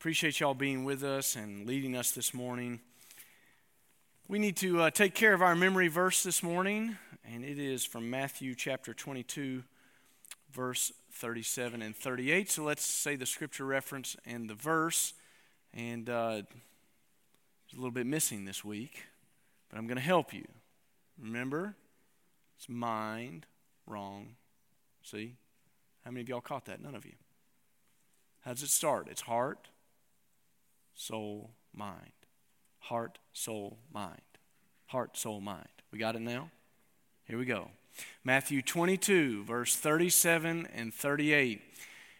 Appreciate y'all being with us and leading us this morning. We need to uh, take care of our memory verse this morning, and it is from Matthew chapter 22, verse 37 and 38. So let's say the scripture reference and the verse. And uh, it's a little bit missing this week, but I'm going to help you. Remember, it's mind, wrong. See? How many of y'all caught that? None of you. How does it start? It's heart, soul, mind. Heart, soul, mind. Heart, soul, mind. We got it now? Here we go. Matthew 22, verse 37 and 38.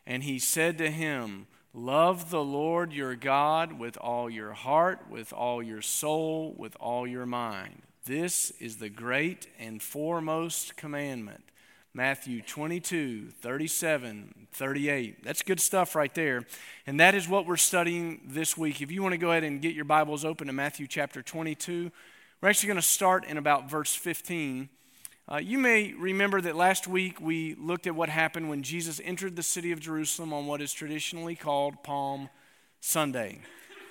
And he said to him, Love the Lord your God with all your heart, with all your soul, with all your mind. This is the great and foremost commandment. Matthew 22, 37, 38. That's good stuff right there. And that is what we're studying this week. If you want to go ahead and get your Bibles open to Matthew chapter 22, we're actually going to start in about verse 15. Uh, you may remember that last week we looked at what happened when Jesus entered the city of Jerusalem on what is traditionally called Palm Sunday.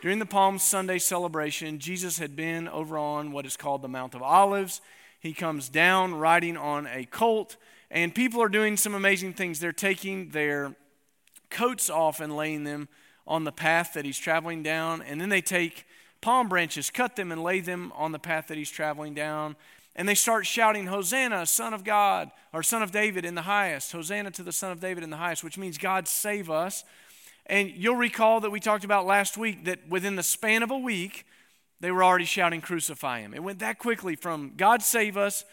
During the Palm Sunday celebration, Jesus had been over on what is called the Mount of Olives. He comes down riding on a colt and people are doing some amazing things. They're taking their coats off and laying them on the path that he's traveling down. And then they take palm branches, cut them, and lay them on the path that he's traveling down. And they start shouting, Hosanna, Son of God, or Son of David in the highest. Hosanna to the Son of David in the highest, which means God save us. And you'll recall that we talked about last week that within the span of a week, they were already shouting, Crucify him. It went that quickly from God save us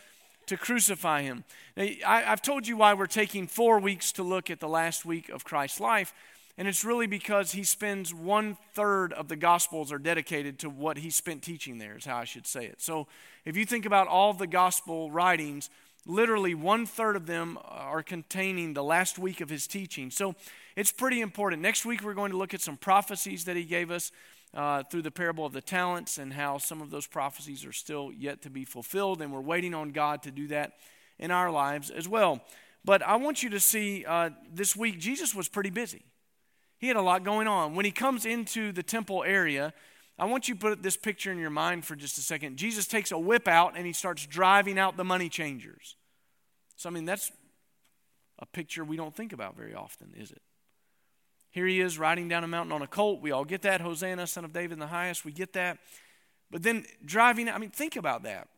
to crucify him. Now, I, have told you why we're taking four weeks to look at the last week of Christ's life, and it's really because he spends one third of the Gospels are dedicated to what he spent teaching there, is how I should say it. So if you think about all the Gospel writings, literally one third of them are containing the last week of his teaching. So it's pretty important. Next week, we're going to look at some prophecies that he gave us uh, through the parable of the talents and how some of those prophecies are still yet to be fulfilled, and we're waiting on God to do that in our lives as well. But I want you to see uh, this week, Jesus was pretty busy. He had a lot going on. When he comes into the temple area, I want you to put this picture in your mind for just a second. Jesus takes a whip out and he starts driving out the money changers. So, I mean, that's a picture we don't think about very often, is it? Here he is riding down a mountain on a colt. We all get that. Hosanna, son of David in the highest. We get that. But then driving, I mean, think about that.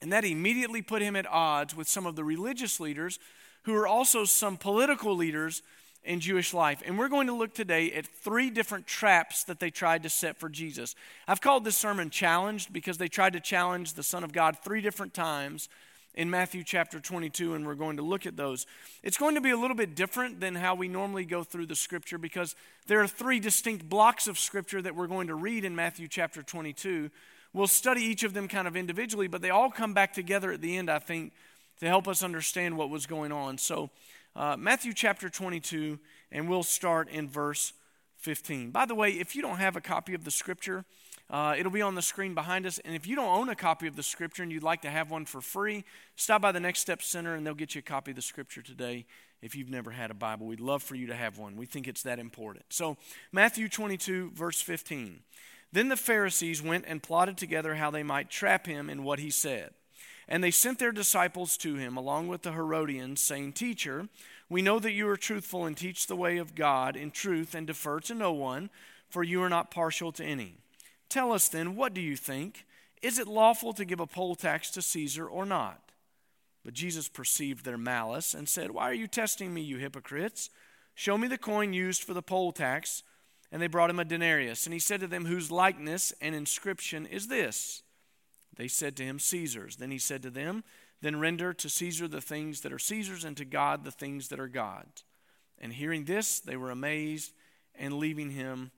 And that immediately put him at odds with some of the religious leaders who are also some political leaders in Jewish life. And we're going to look today at three different traps that they tried to set for Jesus. I've called this sermon challenged because they tried to challenge the Son of God three different times in Matthew chapter 22, and we're going to look at those. It's going to be a little bit different than how we normally go through the scripture because there are three distinct blocks of scripture that we're going to read in Matthew chapter 22. We'll study each of them kind of individually, but they all come back together at the end, I think, to help us understand what was going on. So, uh, Matthew chapter 22, and we'll start in verse 15. By the way, if you don't have a copy of the scripture, uh, it'll be on the screen behind us. And if you don't own a copy of the scripture and you'd like to have one for free, stop by the Next Step Center and they'll get you a copy of the scripture today if you've never had a Bible. We'd love for you to have one. We think it's that important. So, Matthew 22, verse 15. Then the Pharisees went and plotted together how they might trap him in what he said. And they sent their disciples to him, along with the Herodians, saying, Teacher, we know that you are truthful and teach the way of God in truth and defer to no one, for you are not partial to any. Tell us then, what do you think? Is it lawful to give a poll tax to Caesar or not? But Jesus perceived their malice and said, Why are you testing me, you hypocrites? Show me the coin used for the poll tax. And they brought him a denarius. And he said to them, Whose likeness and inscription is this? They said to him, Caesar's. Then he said to them, Then render to Caesar the things that are Caesar's, and to God the things that are God's. And hearing this, they were amazed, and leaving him,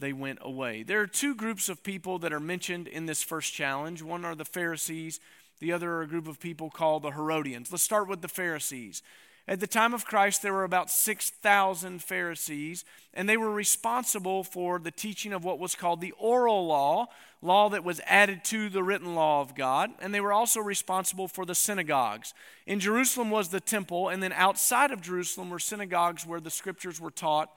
they went away. There are two groups of people that are mentioned in this first challenge. One are the Pharisees, the other are a group of people called the Herodians. Let's start with the Pharisees. At the time of Christ, there were about 6,000 Pharisees, and they were responsible for the teaching of what was called the oral law, law that was added to the written law of God, and they were also responsible for the synagogues. In Jerusalem was the temple, and then outside of Jerusalem were synagogues where the scriptures were taught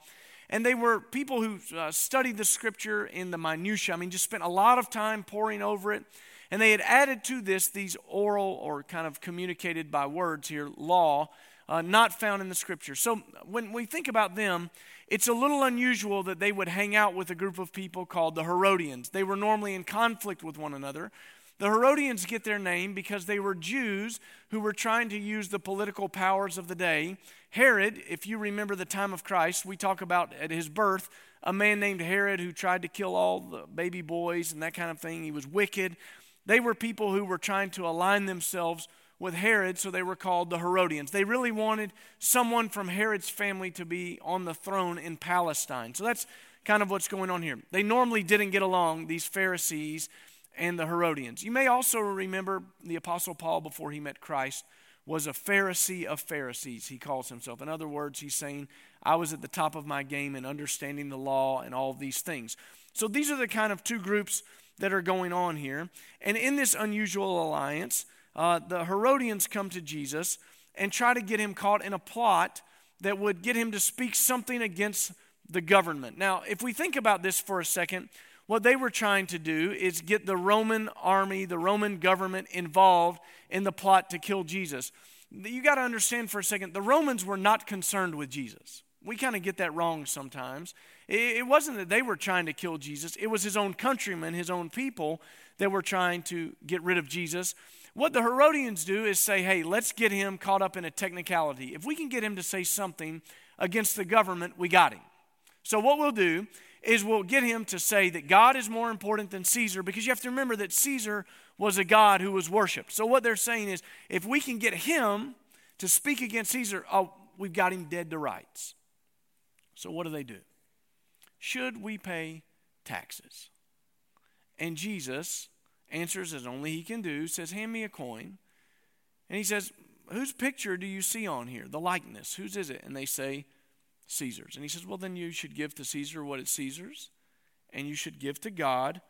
And they were people who uh, studied the scripture in the minutiae. I mean, just spent a lot of time poring over it. And they had added to this these oral or kind of communicated by words here law, uh, not found in the scripture. So when we think about them, it's a little unusual that they would hang out with a group of people called the Herodians. They were normally in conflict with one another. The Herodians get their name because they were Jews who were trying to use the political powers of the day. Herod, if you remember the time of Christ, we talk about at his birth, a man named Herod who tried to kill all the baby boys and that kind of thing. He was wicked. They were people who were trying to align themselves with Herod, so they were called the Herodians. They really wanted someone from Herod's family to be on the throne in Palestine. So that's kind of what's going on here. They normally didn't get along, these Pharisees and the Herodians. You may also remember the Apostle Paul before he met Christ was a Pharisee of Pharisees, he calls himself. In other words, he's saying, I was at the top of my game in understanding the law and all these things. So these are the kind of two groups that are going on here. And in this unusual alliance, uh, the Herodians come to Jesus and try to get him caught in a plot that would get him to speak something against the government. Now, if we think about this for a second, what they were trying to do is get the Roman army, the Roman government involved in the plot to kill Jesus. You got to understand for a second, the Romans were not concerned with Jesus. We kind of get that wrong sometimes. It wasn't that they were trying to kill Jesus, it was his own countrymen, his own people that were trying to get rid of Jesus. What the Herodians do is say, hey, let's get him caught up in a technicality. If we can get him to say something against the government, we got him. So, what we'll do is we'll get him to say that God is more important than Caesar because you have to remember that Caesar was a God who was worshiped. So what they're saying is if we can get him to speak against Caesar, oh, we've got him dead to rights. So what do they do? Should we pay taxes? And Jesus answers as only he can do, says, Hand me a coin. And he says, Whose picture do you see on here? The likeness. Whose is it? And they say, Caesar's. And he says, Well, then you should give to Caesar what is Caesar's, and you should give to God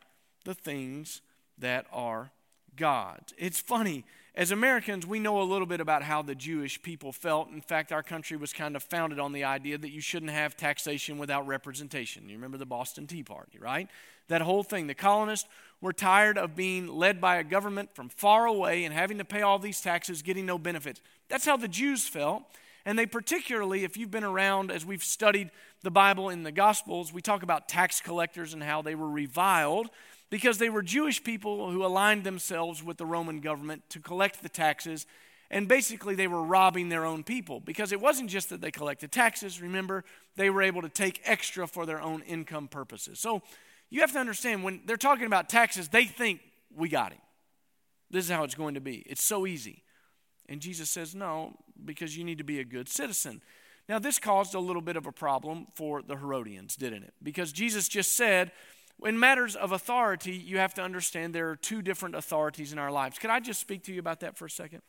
the things that are God's. It's funny. As Americans, we know a little bit about how the Jewish people felt. In fact, our country was kind of founded on the idea that you shouldn't have taxation without representation. You remember the Boston Tea Party, right? That whole thing. The colonists were tired of being led by a government from far away and having to pay all these taxes, getting no benefits. That's how the Jews felt. And they particularly, if you've been around as we've studied the Bible in the Gospels, we talk about tax collectors and how they were reviled because they were Jewish people who aligned themselves with the Roman government to collect the taxes. And basically, they were robbing their own people because it wasn't just that they collected taxes. Remember, they were able to take extra for their own income purposes. So you have to understand when they're talking about taxes, they think we got him. This is how it's going to be. It's so easy. And Jesus says, No, because you need to be a good citizen. Now, this caused a little bit of a problem for the Herodians, didn't it? Because Jesus just said, in matters of authority, you have to understand there are two different authorities in our lives. Could I just speak to you about that for a second?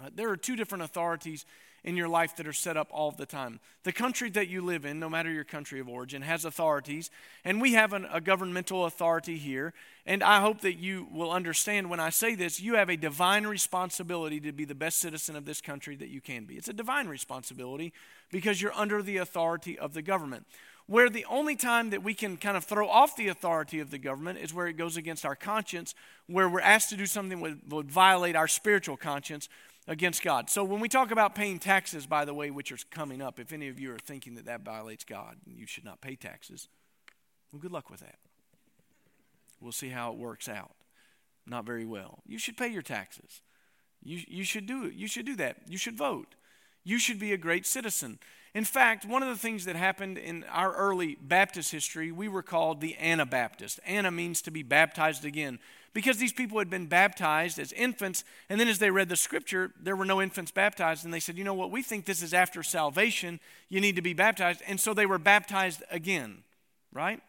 Uh, there are two different authorities in your life that are set up all the time. The country that you live in, no matter your country of origin, has authorities, and we have an, a governmental authority here. And I hope that you will understand when I say this, you have a divine responsibility to be the best citizen of this country that you can be. It's a divine responsibility because you're under the authority of the government. Where the only time that we can kind of throw off the authority of the government is where it goes against our conscience, where we're asked to do something that would, would violate our spiritual conscience against God. So when we talk about paying taxes, by the way, which are coming up, if any of you are thinking that that violates God and you should not pay taxes, well, good luck with that. We'll see how it works out. Not very well. You should pay your taxes. You, you should do it. You should do that. You should vote. You should be a great citizen. In fact, one of the things that happened in our early Baptist history, we were called the Anabaptist. Anna means to be baptized again because these people had been baptized as infants, and then as they read the scripture, there were no infants baptized, and they said, You know what? We think this is after salvation. You need to be baptized. And so they were baptized again, right?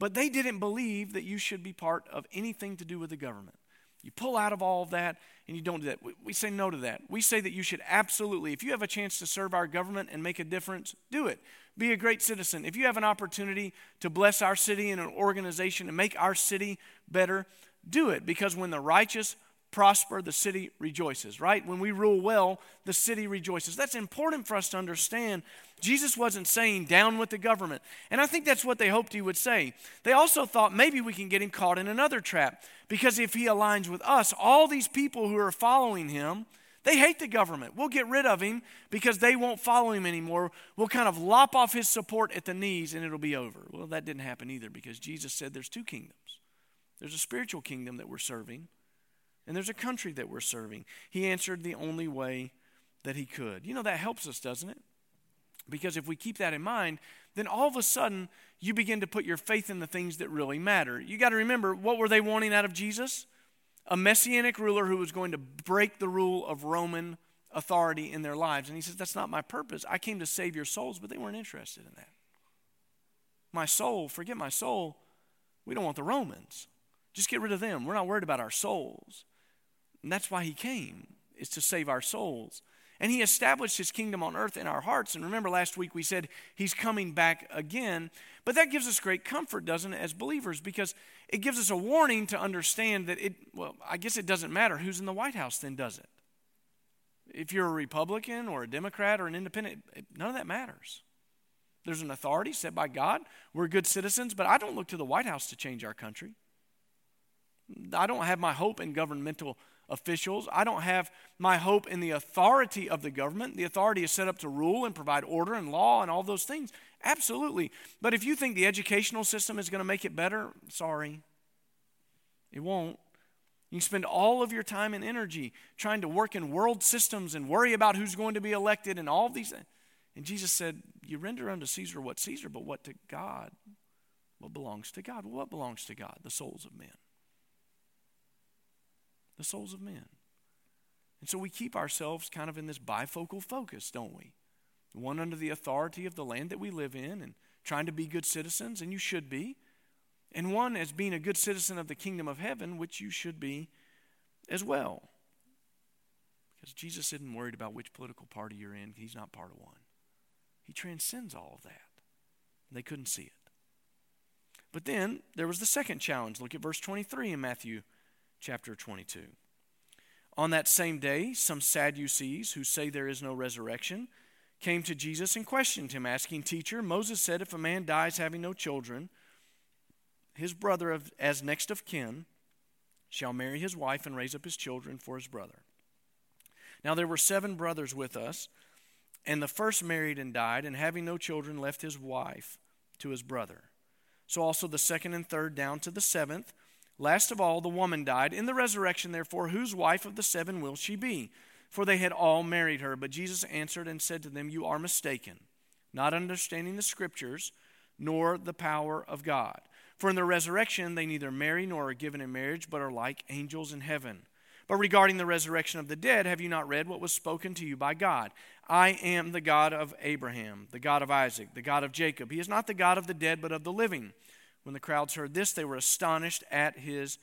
But they didn't believe that you should be part of anything to do with the government. You pull out of all of that and you don't do that. We, say no to that. We say that you should absolutely, if you have a chance to serve our government and make a difference, do it. Be a great citizen. If you have an opportunity to bless our city and an organization and make our city better, do it because when the righteous prosper, the city rejoices, right? When we rule well, the city rejoices. That's important for us to understand. Jesus wasn't saying down with the government. And I think that's what they hoped he would say. They also thought maybe we can get him caught in another trap because if he aligns with us, all these people who are following him, they hate the government. We'll get rid of him because they won't follow him anymore. We'll kind of lop off his support at the knees and it'll be over. Well, that didn't happen either because Jesus said there's two kingdoms there's a spiritual kingdom that we're serving, and there's a country that we're serving. He answered the only way that he could. You know, that helps us, doesn't it? Because if we keep that in mind, then all of a sudden you begin to put your faith in the things that really matter. You got to remember, what were they wanting out of Jesus? A messianic ruler who was going to break the rule of Roman authority in their lives. And he says, That's not my purpose. I came to save your souls, but they weren't interested in that. My soul, forget my soul, we don't want the Romans. Just get rid of them. We're not worried about our souls. And that's why he came, is to save our souls. And he established his kingdom on earth in our hearts. And remember, last week we said he's coming back again. But that gives us great comfort, doesn't it, as believers? Because it gives us a warning to understand that it, well, I guess it doesn't matter who's in the White House, then, does it? If you're a Republican or a Democrat or an independent, none of that matters. There's an authority set by God. We're good citizens, but I don't look to the White House to change our country. I don't have my hope in governmental officials. I don't have my hope in the authority of the government. The authority is set up to rule and provide order and law and all those things. Absolutely. But if you think the educational system is going to make it better, sorry. It won't. You spend all of your time and energy trying to work in world systems and worry about who's going to be elected and all these things. And Jesus said, You render unto Caesar what Caesar, but what to God? What belongs to God? What belongs to God? The souls of men the souls of men. And so we keep ourselves kind of in this bifocal focus, don't we? One under the authority of the land that we live in and trying to be good citizens, and you should be. And one as being a good citizen of the kingdom of heaven, which you should be as well. Because Jesus isn't worried about which political party you're in, he's not part of one. He transcends all of that. They couldn't see it. But then there was the second challenge. Look at verse 23 in Matthew chapter 22. On that same day, some Sadducees, who say there is no resurrection, came to Jesus and questioned him, asking, Teacher, Moses said if a man dies having no children, his brother, of, as next of kin, shall marry his wife and raise up his children for his brother. Now there were seven brothers with us, and the first married and died, and having no children, left his wife to his brother. So also the second and third down to the seventh. Last of all, the woman died. In the resurrection, therefore, whose wife of the seven will she be? For they had all married her. But Jesus answered and said to them, You are mistaken, not understanding the scriptures, nor the power of God. For in the resurrection, they neither marry nor are given in marriage, but are like angels in heaven. But regarding the resurrection of the dead, have you not read what was spoken to you by God? I am the God of Abraham, the God of Isaac, the God of Jacob. He is not the God of the dead, but of the living. When the crowds heard this, they were astonished at his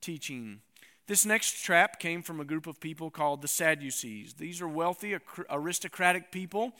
teaching. This next trap came from a group of people called the Sadducees. These are wealthy, aristocratic people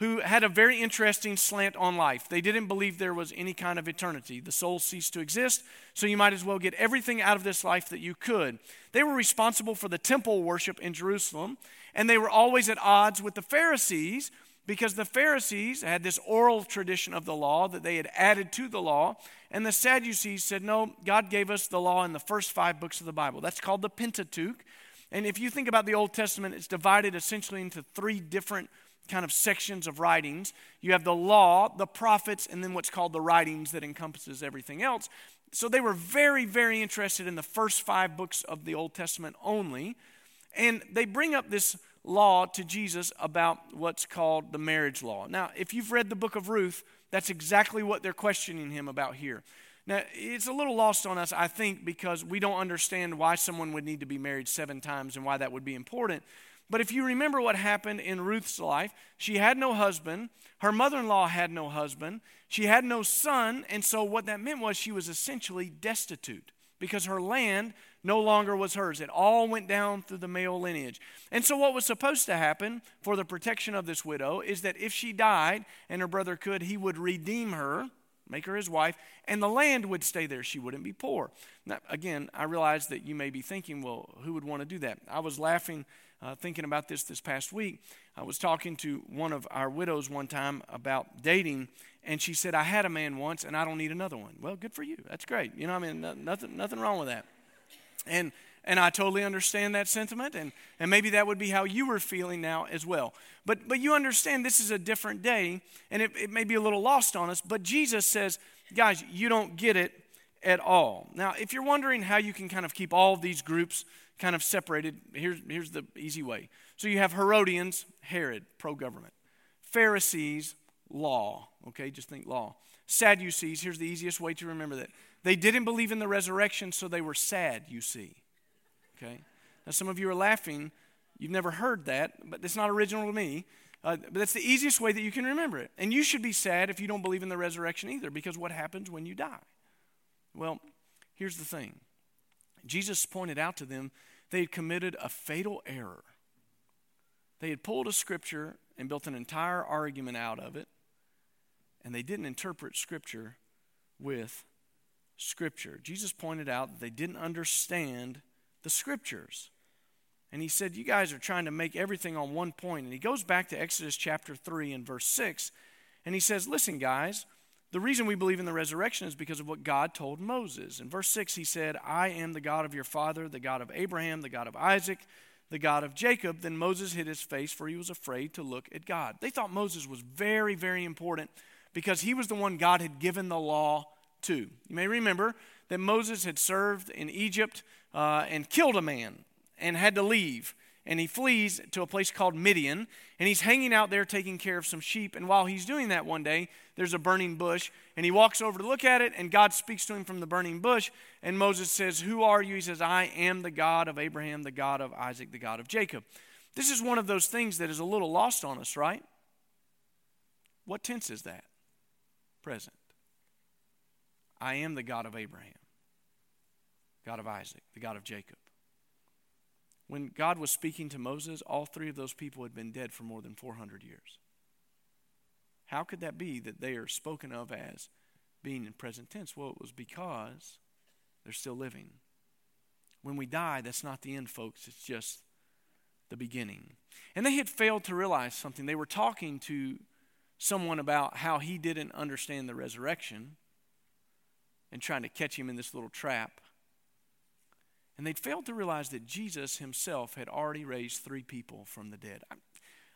who had a very interesting slant on life. They didn't believe there was any kind of eternity. The soul ceased to exist, so you might as well get everything out of this life that you could. They were responsible for the temple worship in Jerusalem, and they were always at odds with the Pharisees because the Pharisees had this oral tradition of the law that they had added to the law, and the Sadducees said, No, God gave us the law in the first five books of the Bible. That's called the Pentateuch. And if you think about the Old Testament, it's divided essentially into three different kind of sections of writings. You have the law, the prophets, and then what's called the writings that encompasses everything else. So they were very, very interested in the first five books of the Old Testament only. And they bring up this law to Jesus about what's called the marriage law. Now, if you've read the book of Ruth, that's exactly what they're questioning him about here. Now, it's a little lost on us, I think, because we don't understand why someone would need to be married seven times and why that would be important. But if you remember what happened in Ruth's life, she had no husband. Her mother in law had no husband. She had no son. And so, what that meant was she was essentially destitute because her land no longer was hers. It all went down through the male lineage. And so, what was supposed to happen for the protection of this widow is that if she died and her brother could, he would redeem her make her his wife, and the land would stay there. She wouldn't be poor. Now, again, I realize that you may be thinking, well, who would want to do that? I was laughing uh, thinking about this this past week. I was talking to one of our widows one time about dating, and she said, I had a man once and I don't need another one. Well, good for you. That's great. You know, I mean, nothing, nothing wrong with that. And and I totally understand that sentiment, and, and maybe that would be how you were feeling now as well. But, but you understand this is a different day, and it, it may be a little lost on us, but Jesus says, guys, you don't get it at all. Now, if you're wondering how you can kind of keep all of these groups kind of separated, here's, here's the easy way. So you have Herodians, Herod, pro government, Pharisees, law, okay, just think law. Sadducees, here's the easiest way to remember that. They didn't believe in the resurrection, so they were sad, you see. Okay? Now, some of you are laughing. You've never heard that, but it's not original to me. Uh, but that's the easiest way that you can remember it. And you should be sad if you don't believe in the resurrection either, because what happens when you die? Well, here's the thing Jesus pointed out to them they had committed a fatal error. They had pulled a scripture and built an entire argument out of it, and they didn't interpret scripture with scripture. Jesus pointed out that they didn't understand the scriptures. And he said, You guys are trying to make everything on one point. And he goes back to Exodus chapter 3 and verse 6. And he says, Listen, guys, the reason we believe in the resurrection is because of what God told Moses. In verse 6, he said, I am the God of your father, the God of Abraham, the God of Isaac, the God of Jacob. Then Moses hid his face, for he was afraid to look at God. They thought Moses was very, very important because he was the one God had given the law to. You may remember that Moses had served in Egypt uh, and killed a man and had to leave. And he flees to a place called Midian, and he's hanging out there taking care of some sheep. And while he's doing that one day, there's a burning bush, and he walks over to look at it, and God speaks to him from the burning bush. And Moses says, Who are you? He says, I am the God of Abraham, the God of Isaac, the God of Jacob. This is one of those things that is a little lost on us, right? What tense is that? Present. I am the God of Abraham. God of Isaac, the God of Jacob. When God was speaking to Moses, all three of those people had been dead for more than 400 years. How could that be that they are spoken of as being in present tense? Well, it was because they're still living. When we die, that's not the end, folks. It's just the beginning. And they had failed to realize something. They were talking to someone about how he didn't understand the resurrection and trying to catch him in this little trap. And they'd failed to realize that Jesus himself had already raised three people from the dead. I,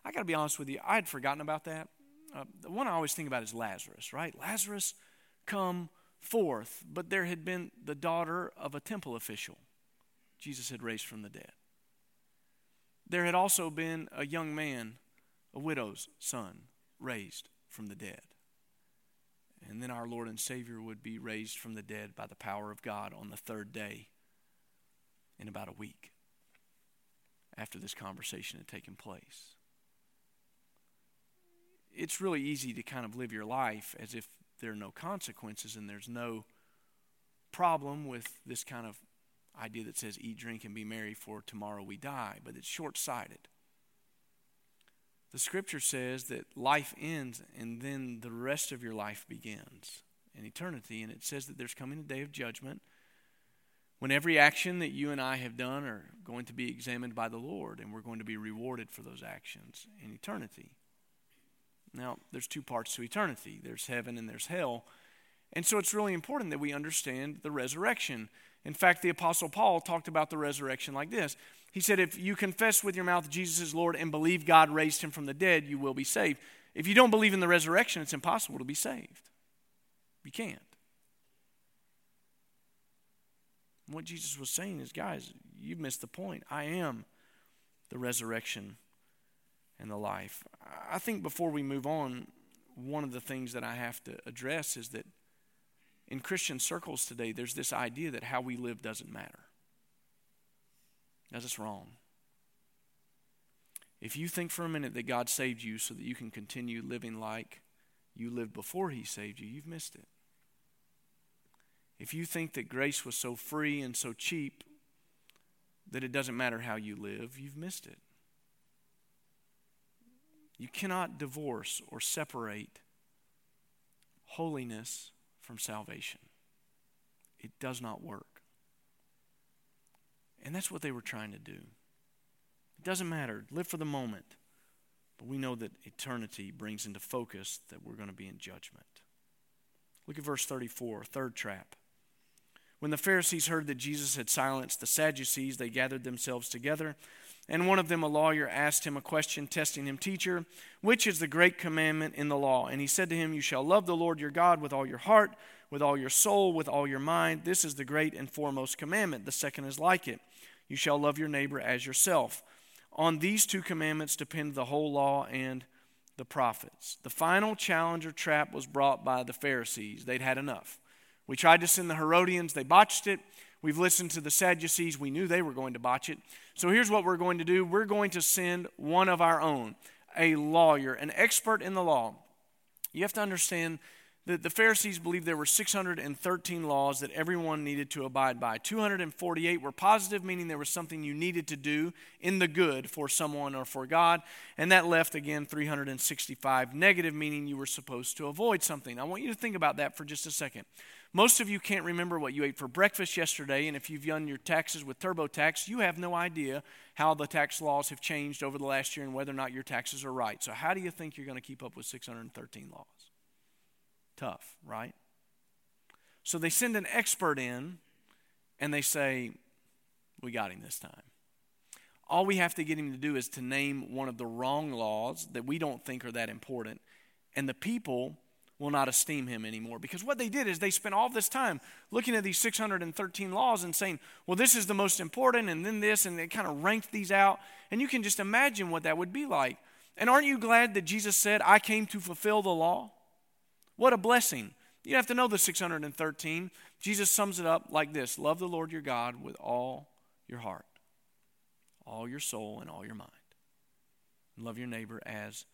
I got to be honest with you, I had forgotten about that. Uh, the one I always think about is Lazarus, right? Lazarus come forth, but there had been the daughter of a temple official Jesus had raised from the dead. There had also been a young man, a widow's son, raised from the dead. And then our Lord and Savior would be raised from the dead by the power of God on the third day in about a week after this conversation had taken place. It's really easy to kind of live your life as if there are no consequences and there's no problem with this kind of idea that says eat, drink, and be merry, for tomorrow we die, but it's short sighted. The scripture says that life ends and then the rest of your life begins in eternity, and it says that there's coming a day of judgment when every action that you and I have done are going to be examined by the Lord, and we're going to be rewarded for those actions in eternity. Now, there's two parts to eternity there's heaven and there's hell. And so it's really important that we understand the resurrection. In fact, the Apostle Paul talked about the resurrection like this He said, If you confess with your mouth Jesus is Lord and believe God raised him from the dead, you will be saved. If you don't believe in the resurrection, it's impossible to be saved. You can't. what Jesus was saying is, guys, you've missed the point. I am the resurrection and the life. I think before we move on, one of the things that I have to address is that in Christian circles today, there's this idea that how we live doesn't matter. That's just wrong. If you think for a minute that God saved you so that you can continue living like you lived before He saved you, you've missed it. If you think that grace was so free and so cheap that it doesn't matter how you live, you've missed it. You cannot divorce or separate holiness from salvation. It does not work. And that's what they were trying to do. It doesn't matter. Live for the moment. But we know that eternity brings into focus that we're going to be in judgment. Look at verse 34, third trap. When the Pharisees heard that Jesus had silenced the Sadducees, they gathered themselves together. And one of them, a lawyer, asked him a question, testing him, Teacher, which is the great commandment in the law? And he said to him, You shall love the Lord your God with all your heart, with all your soul, with all your mind. This is the great and foremost commandment. The second is like it You shall love your neighbor as yourself. On these two commandments depend the whole law and the prophets. The final challenge or trap was brought by the Pharisees. They'd had enough. We tried to send the Herodians, they botched it. We've listened to the Sadducees, we knew they were going to botch it. So here's what we're going to do we're going to send one of our own, a lawyer, an expert in the law. You have to understand that the Pharisees believed there were 613 laws that everyone needed to abide by. 248 were positive, meaning there was something you needed to do in the good for someone or for God. And that left, again, 365 negative, meaning you were supposed to avoid something. I want you to think about that for just a second. Most of you can't remember what you ate for breakfast yesterday, and if you've done your taxes with TurboTax, you have no idea how the tax laws have changed over the last year and whether or not your taxes are right. So, how do you think you're going to keep up with 613 laws? Tough, right? So, they send an expert in and they say, We got him this time. All we have to get him to do is to name one of the wrong laws that we don't think are that important, and the people will not esteem him anymore. Because what they did is they spent all this time looking at these 613 laws and saying, well, this is the most important, and then this, and they kind of ranked these out. And you can just imagine what that would be like. And aren't you glad that Jesus said, I came to fulfill the law? What a blessing. You have to know the 613. Jesus sums it up like this Love the Lord your God with all your heart, all your soul, and all your mind. And love your neighbor as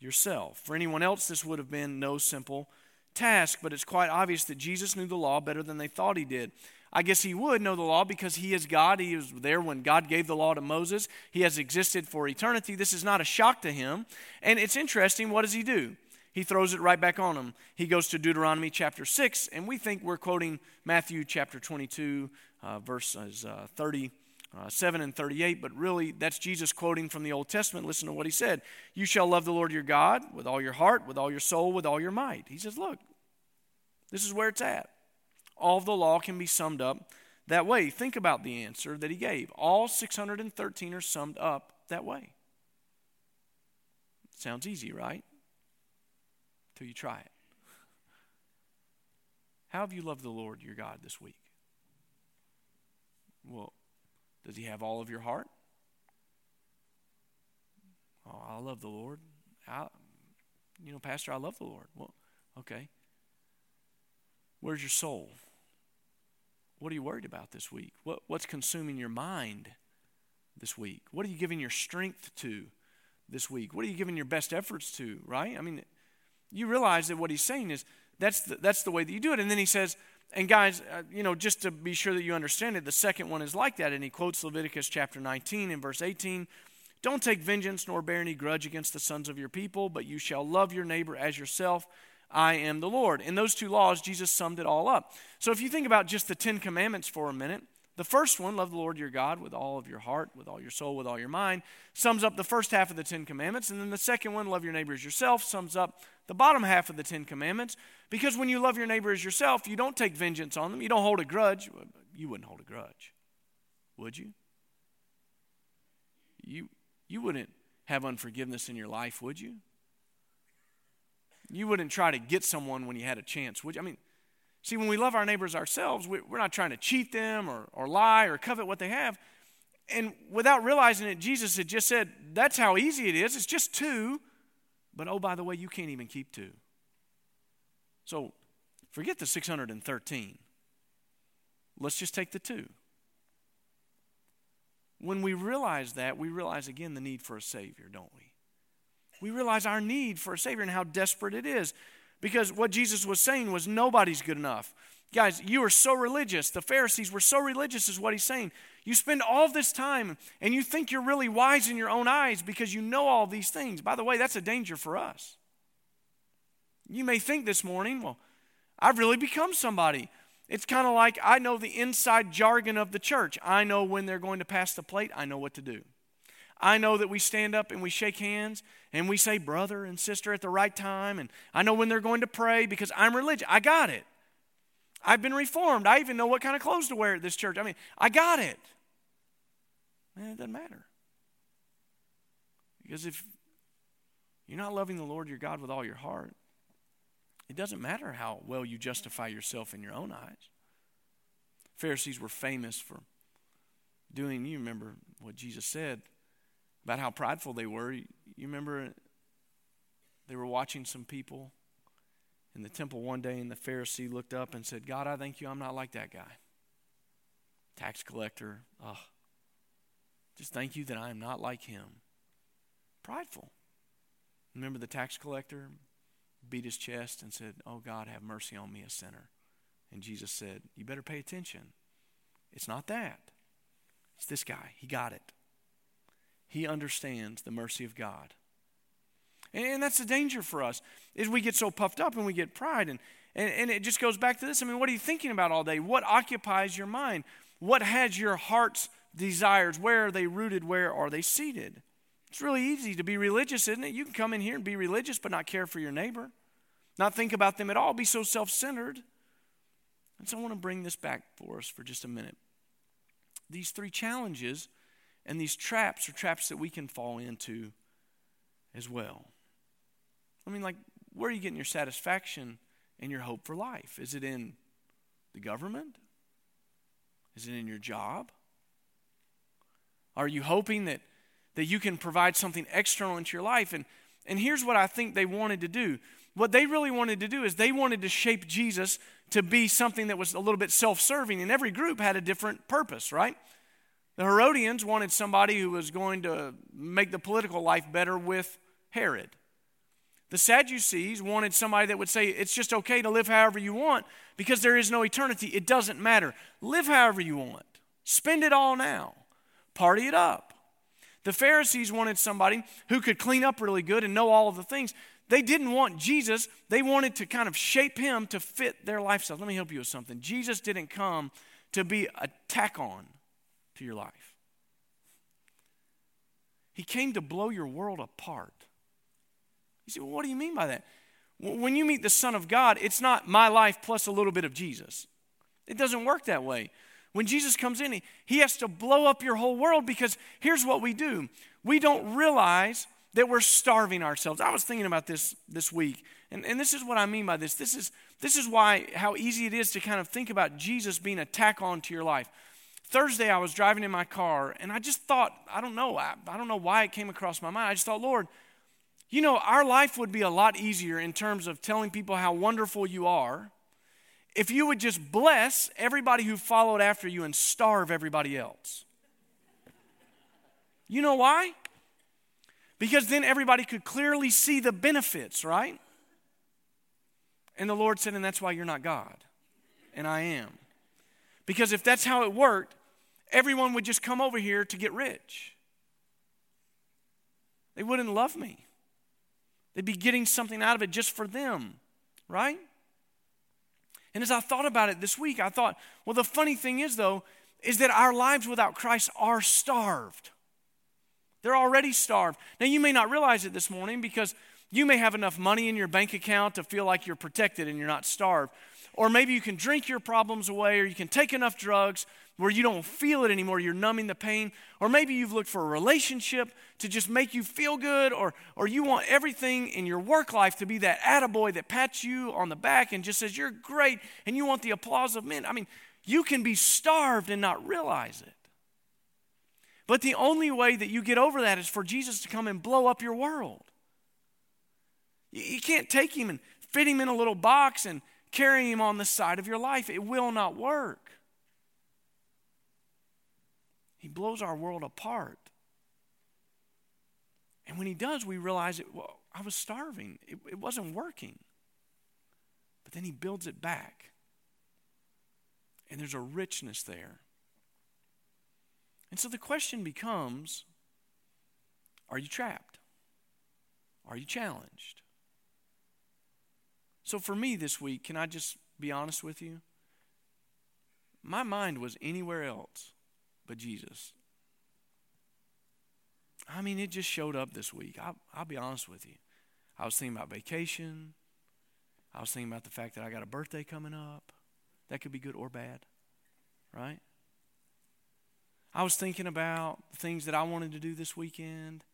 yourself. For anyone else, this would have been no simple task, but it's quite obvious that Jesus knew the law better than they thought he did. I guess he would know the law because he is God. He was there when God gave the law to Moses. He has existed for eternity. This is not a shock to him. And it's interesting, what does he do? He throws it right back on him. He goes to Deuteronomy chapter 6, and we think we're quoting Matthew chapter 22, uh, verses uh, 30 uh, 7 and 38, but really that's Jesus quoting from the Old Testament. Listen to what he said You shall love the Lord your God with all your heart, with all your soul, with all your might. He says, Look, this is where it's at. All of the law can be summed up that way. Think about the answer that he gave. All 613 are summed up that way. Sounds easy, right? Till you try it. How have you loved the Lord your God this week? Well, does he have all of your heart? Oh, I love the Lord. I, you know, Pastor, I love the Lord. Well, okay. Where's your soul? What are you worried about this week? What, what's consuming your mind this week? What are you giving your strength to this week? What are you giving your best efforts to, right? I mean, you realize that what he's saying is that's the, that's the way that you do it. And then he says, and guys, uh, you know, just to be sure that you understand it, the second one is like that. And he quotes Leviticus chapter 19 and verse 18 Don't take vengeance nor bear any grudge against the sons of your people, but you shall love your neighbor as yourself. I am the Lord. In those two laws, Jesus summed it all up. So if you think about just the Ten Commandments for a minute, the first one, love the Lord your God with all of your heart, with all your soul, with all your mind, sums up the first half of the Ten Commandments. And then the second one, love your neighbor as yourself, sums up the bottom half of the Ten Commandments. Because when you love your neighbor as yourself, you don't take vengeance on them, you don't hold a grudge. You wouldn't hold a grudge, would you? You, you wouldn't have unforgiveness in your life, would you? You wouldn't try to get someone when you had a chance, would you? I mean, See, when we love our neighbors ourselves, we're not trying to cheat them or, or lie or covet what they have. And without realizing it, Jesus had just said, That's how easy it is. It's just two. But oh, by the way, you can't even keep two. So forget the 613. Let's just take the two. When we realize that, we realize again the need for a Savior, don't we? We realize our need for a Savior and how desperate it is. Because what Jesus was saying was nobody's good enough. Guys, you are so religious. The Pharisees were so religious, is what he's saying. You spend all this time and you think you're really wise in your own eyes because you know all these things. By the way, that's a danger for us. You may think this morning, well, I've really become somebody. It's kind of like I know the inside jargon of the church. I know when they're going to pass the plate, I know what to do. I know that we stand up and we shake hands and we say brother and sister at the right time. And I know when they're going to pray because I'm religious. I got it. I've been reformed. I even know what kind of clothes to wear at this church. I mean, I got it. Man, it doesn't matter. Because if you're not loving the Lord your God with all your heart, it doesn't matter how well you justify yourself in your own eyes. Pharisees were famous for doing, you remember what Jesus said about how prideful they were. You remember they were watching some people in the temple one day, and the Pharisee looked up and said, God, I thank you, I'm not like that guy. Tax collector, oh, just thank you that I am not like him. Prideful. Remember the tax collector beat his chest and said, Oh God, have mercy on me, a sinner. And Jesus said, You better pay attention. It's not that, it's this guy. He got it. He understands the mercy of God. And that's the danger for us, is we get so puffed up and we get pride. And, and, and it just goes back to this. I mean, what are you thinking about all day? What occupies your mind? What has your heart's desires? Where are they rooted? Where are they seated? It's really easy to be religious, isn't it? You can come in here and be religious but not care for your neighbor, not think about them at all, be so self centered. And so I want to bring this back for us for just a minute. These three challenges and these traps are traps that we can fall into as well. I mean, like, where are you getting your satisfaction and your hope for life? Is it in the government? Is it in your job? Are you hoping that, that you can provide something external into your life? And, and here's what I think they wanted to do. What they really wanted to do is they wanted to shape Jesus to be something that was a little bit self serving, and every group had a different purpose, right? The Herodians wanted somebody who was going to make the political life better with Herod. The Sadducees wanted somebody that would say it's just okay to live however you want because there is no eternity. It doesn't matter. Live however you want, spend it all now, party it up. The Pharisees wanted somebody who could clean up really good and know all of the things. They didn't want Jesus, they wanted to kind of shape him to fit their lifestyle. Let me help you with something. Jesus didn't come to be a tack on to your life. He came to blow your world apart. You say, well, what do you mean by that? When you meet the Son of God, it's not my life plus a little bit of Jesus. It doesn't work that way. When Jesus comes in, he has to blow up your whole world because here's what we do we don't realize that we're starving ourselves. I was thinking about this this week, and, and this is what I mean by this. This is, this is why, how easy it is to kind of think about Jesus being a tack on to your life. Thursday, I was driving in my car, and I just thought, I don't know, I, I don't know why it came across my mind. I just thought, Lord, you know, our life would be a lot easier in terms of telling people how wonderful you are if you would just bless everybody who followed after you and starve everybody else. You know why? Because then everybody could clearly see the benefits, right? And the Lord said, and that's why you're not God, and I am. Because if that's how it worked, everyone would just come over here to get rich. They wouldn't love me. They'd be getting something out of it just for them, right? And as I thought about it this week, I thought, well, the funny thing is, though, is that our lives without Christ are starved. They're already starved. Now, you may not realize it this morning because you may have enough money in your bank account to feel like you're protected and you're not starved. Or maybe you can drink your problems away, or you can take enough drugs where you don't feel it anymore, you're numbing the pain. Or maybe you've looked for a relationship to just make you feel good, or, or you want everything in your work life to be that attaboy that pats you on the back and just says, You're great, and you want the applause of men. I mean, you can be starved and not realize it. But the only way that you get over that is for Jesus to come and blow up your world. You can't take him and fit him in a little box and carry him on the side of your life. It will not work. He blows our world apart. And when he does, we realize it, well, I was starving. It, it wasn't working. But then he builds it back. And there's a richness there. And so the question becomes are you trapped? Are you challenged? So for me this week, can I just be honest with you, my mind was anywhere else but Jesus. I mean, it just showed up this week. I'll, I'll be honest with you. I was thinking about vacation. I was thinking about the fact that I got a birthday coming up. That could be good or bad, right? I was thinking about the things that I wanted to do this weekend.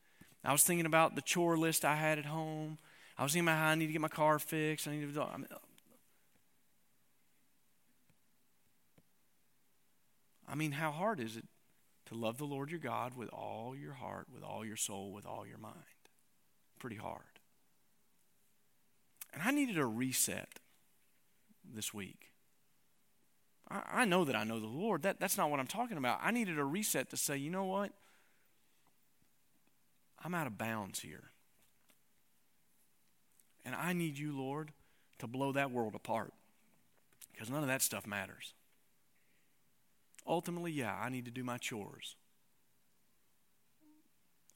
I was thinking about the chore list I had at home. I was thinking about how I need to get my car fixed. I need to. I mean, I mean, how hard is it to love the Lord your God with all your heart, with all your soul, with all your mind? Pretty hard. And I needed a reset this week. I, I know that I know the Lord. That, that's not what I'm talking about. I needed a reset to say, you know what? I'm out of bounds here. And I need you, Lord, to blow that world apart because none of that stuff matters. Ultimately, yeah, I need to do my chores.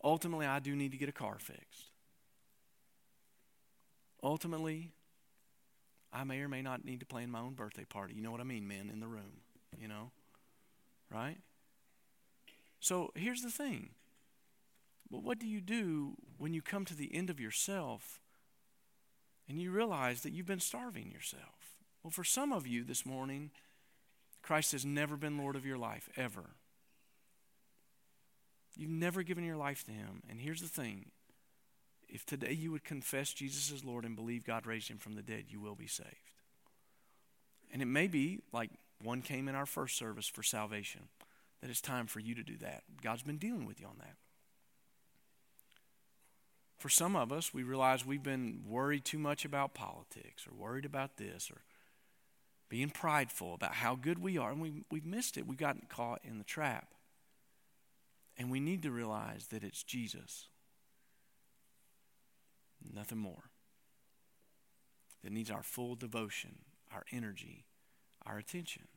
Ultimately, I do need to get a car fixed. Ultimately, I may or may not need to plan my own birthday party. You know what I mean, men in the room, you know? Right? So here's the thing. But what do you do when you come to the end of yourself and you realize that you've been starving yourself? Well, for some of you this morning, Christ has never been Lord of your life, ever. You've never given your life to Him. And here's the thing if today you would confess Jesus as Lord and believe God raised Him from the dead, you will be saved. And it may be like one came in our first service for salvation, that it's time for you to do that. God's been dealing with you on that. For some of us, we realize we've been worried too much about politics or worried about this or being prideful about how good we are, and we, we've missed it. We've gotten caught in the trap. And we need to realize that it's Jesus, nothing more, that needs our full devotion, our energy, our attention.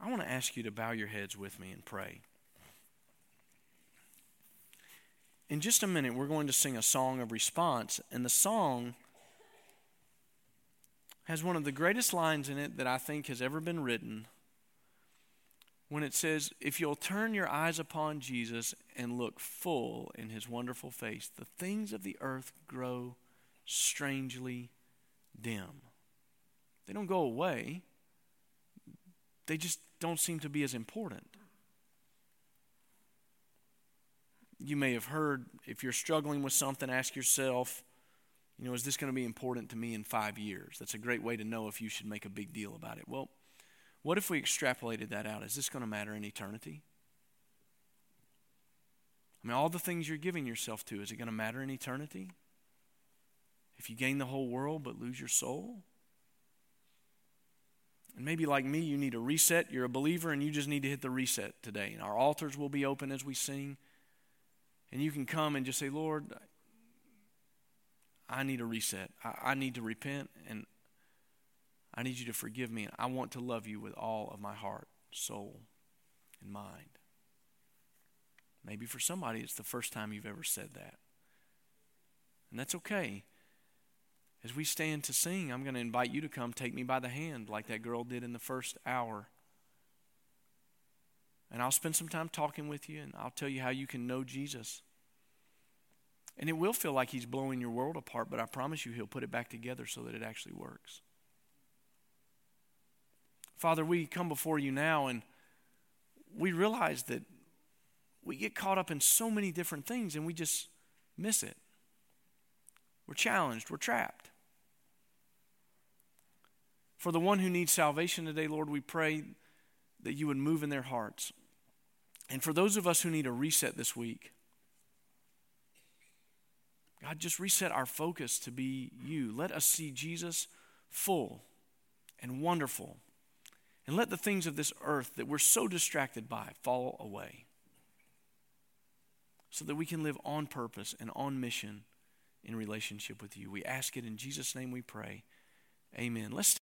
I want to ask you to bow your heads with me and pray. In just a minute, we're going to sing a song of response, and the song has one of the greatest lines in it that I think has ever been written when it says, If you'll turn your eyes upon Jesus and look full in his wonderful face, the things of the earth grow strangely dim. They don't go away, they just don't seem to be as important. You may have heard if you're struggling with something, ask yourself, you know, is this going to be important to me in five years? That's a great way to know if you should make a big deal about it. Well, what if we extrapolated that out? Is this going to matter in eternity? I mean, all the things you're giving yourself to, is it going to matter in eternity? If you gain the whole world but lose your soul? And maybe like me, you need a reset. You're a believer and you just need to hit the reset today. And our altars will be open as we sing. And you can come and just say, Lord, I need a reset. I, I need to repent and I need you to forgive me. And I want to love you with all of my heart, soul, and mind. Maybe for somebody, it's the first time you've ever said that. And that's okay. As we stand to sing, I'm going to invite you to come take me by the hand like that girl did in the first hour. And I'll spend some time talking with you and I'll tell you how you can know Jesus. And it will feel like He's blowing your world apart, but I promise you He'll put it back together so that it actually works. Father, we come before you now and we realize that we get caught up in so many different things and we just miss it. We're challenged, we're trapped. For the one who needs salvation today, Lord, we pray that you would move in their hearts. And for those of us who need a reset this week, God, just reset our focus to be you. Let us see Jesus full and wonderful. And let the things of this earth that we're so distracted by fall away so that we can live on purpose and on mission in relationship with you. We ask it in Jesus' name we pray. Amen. Let's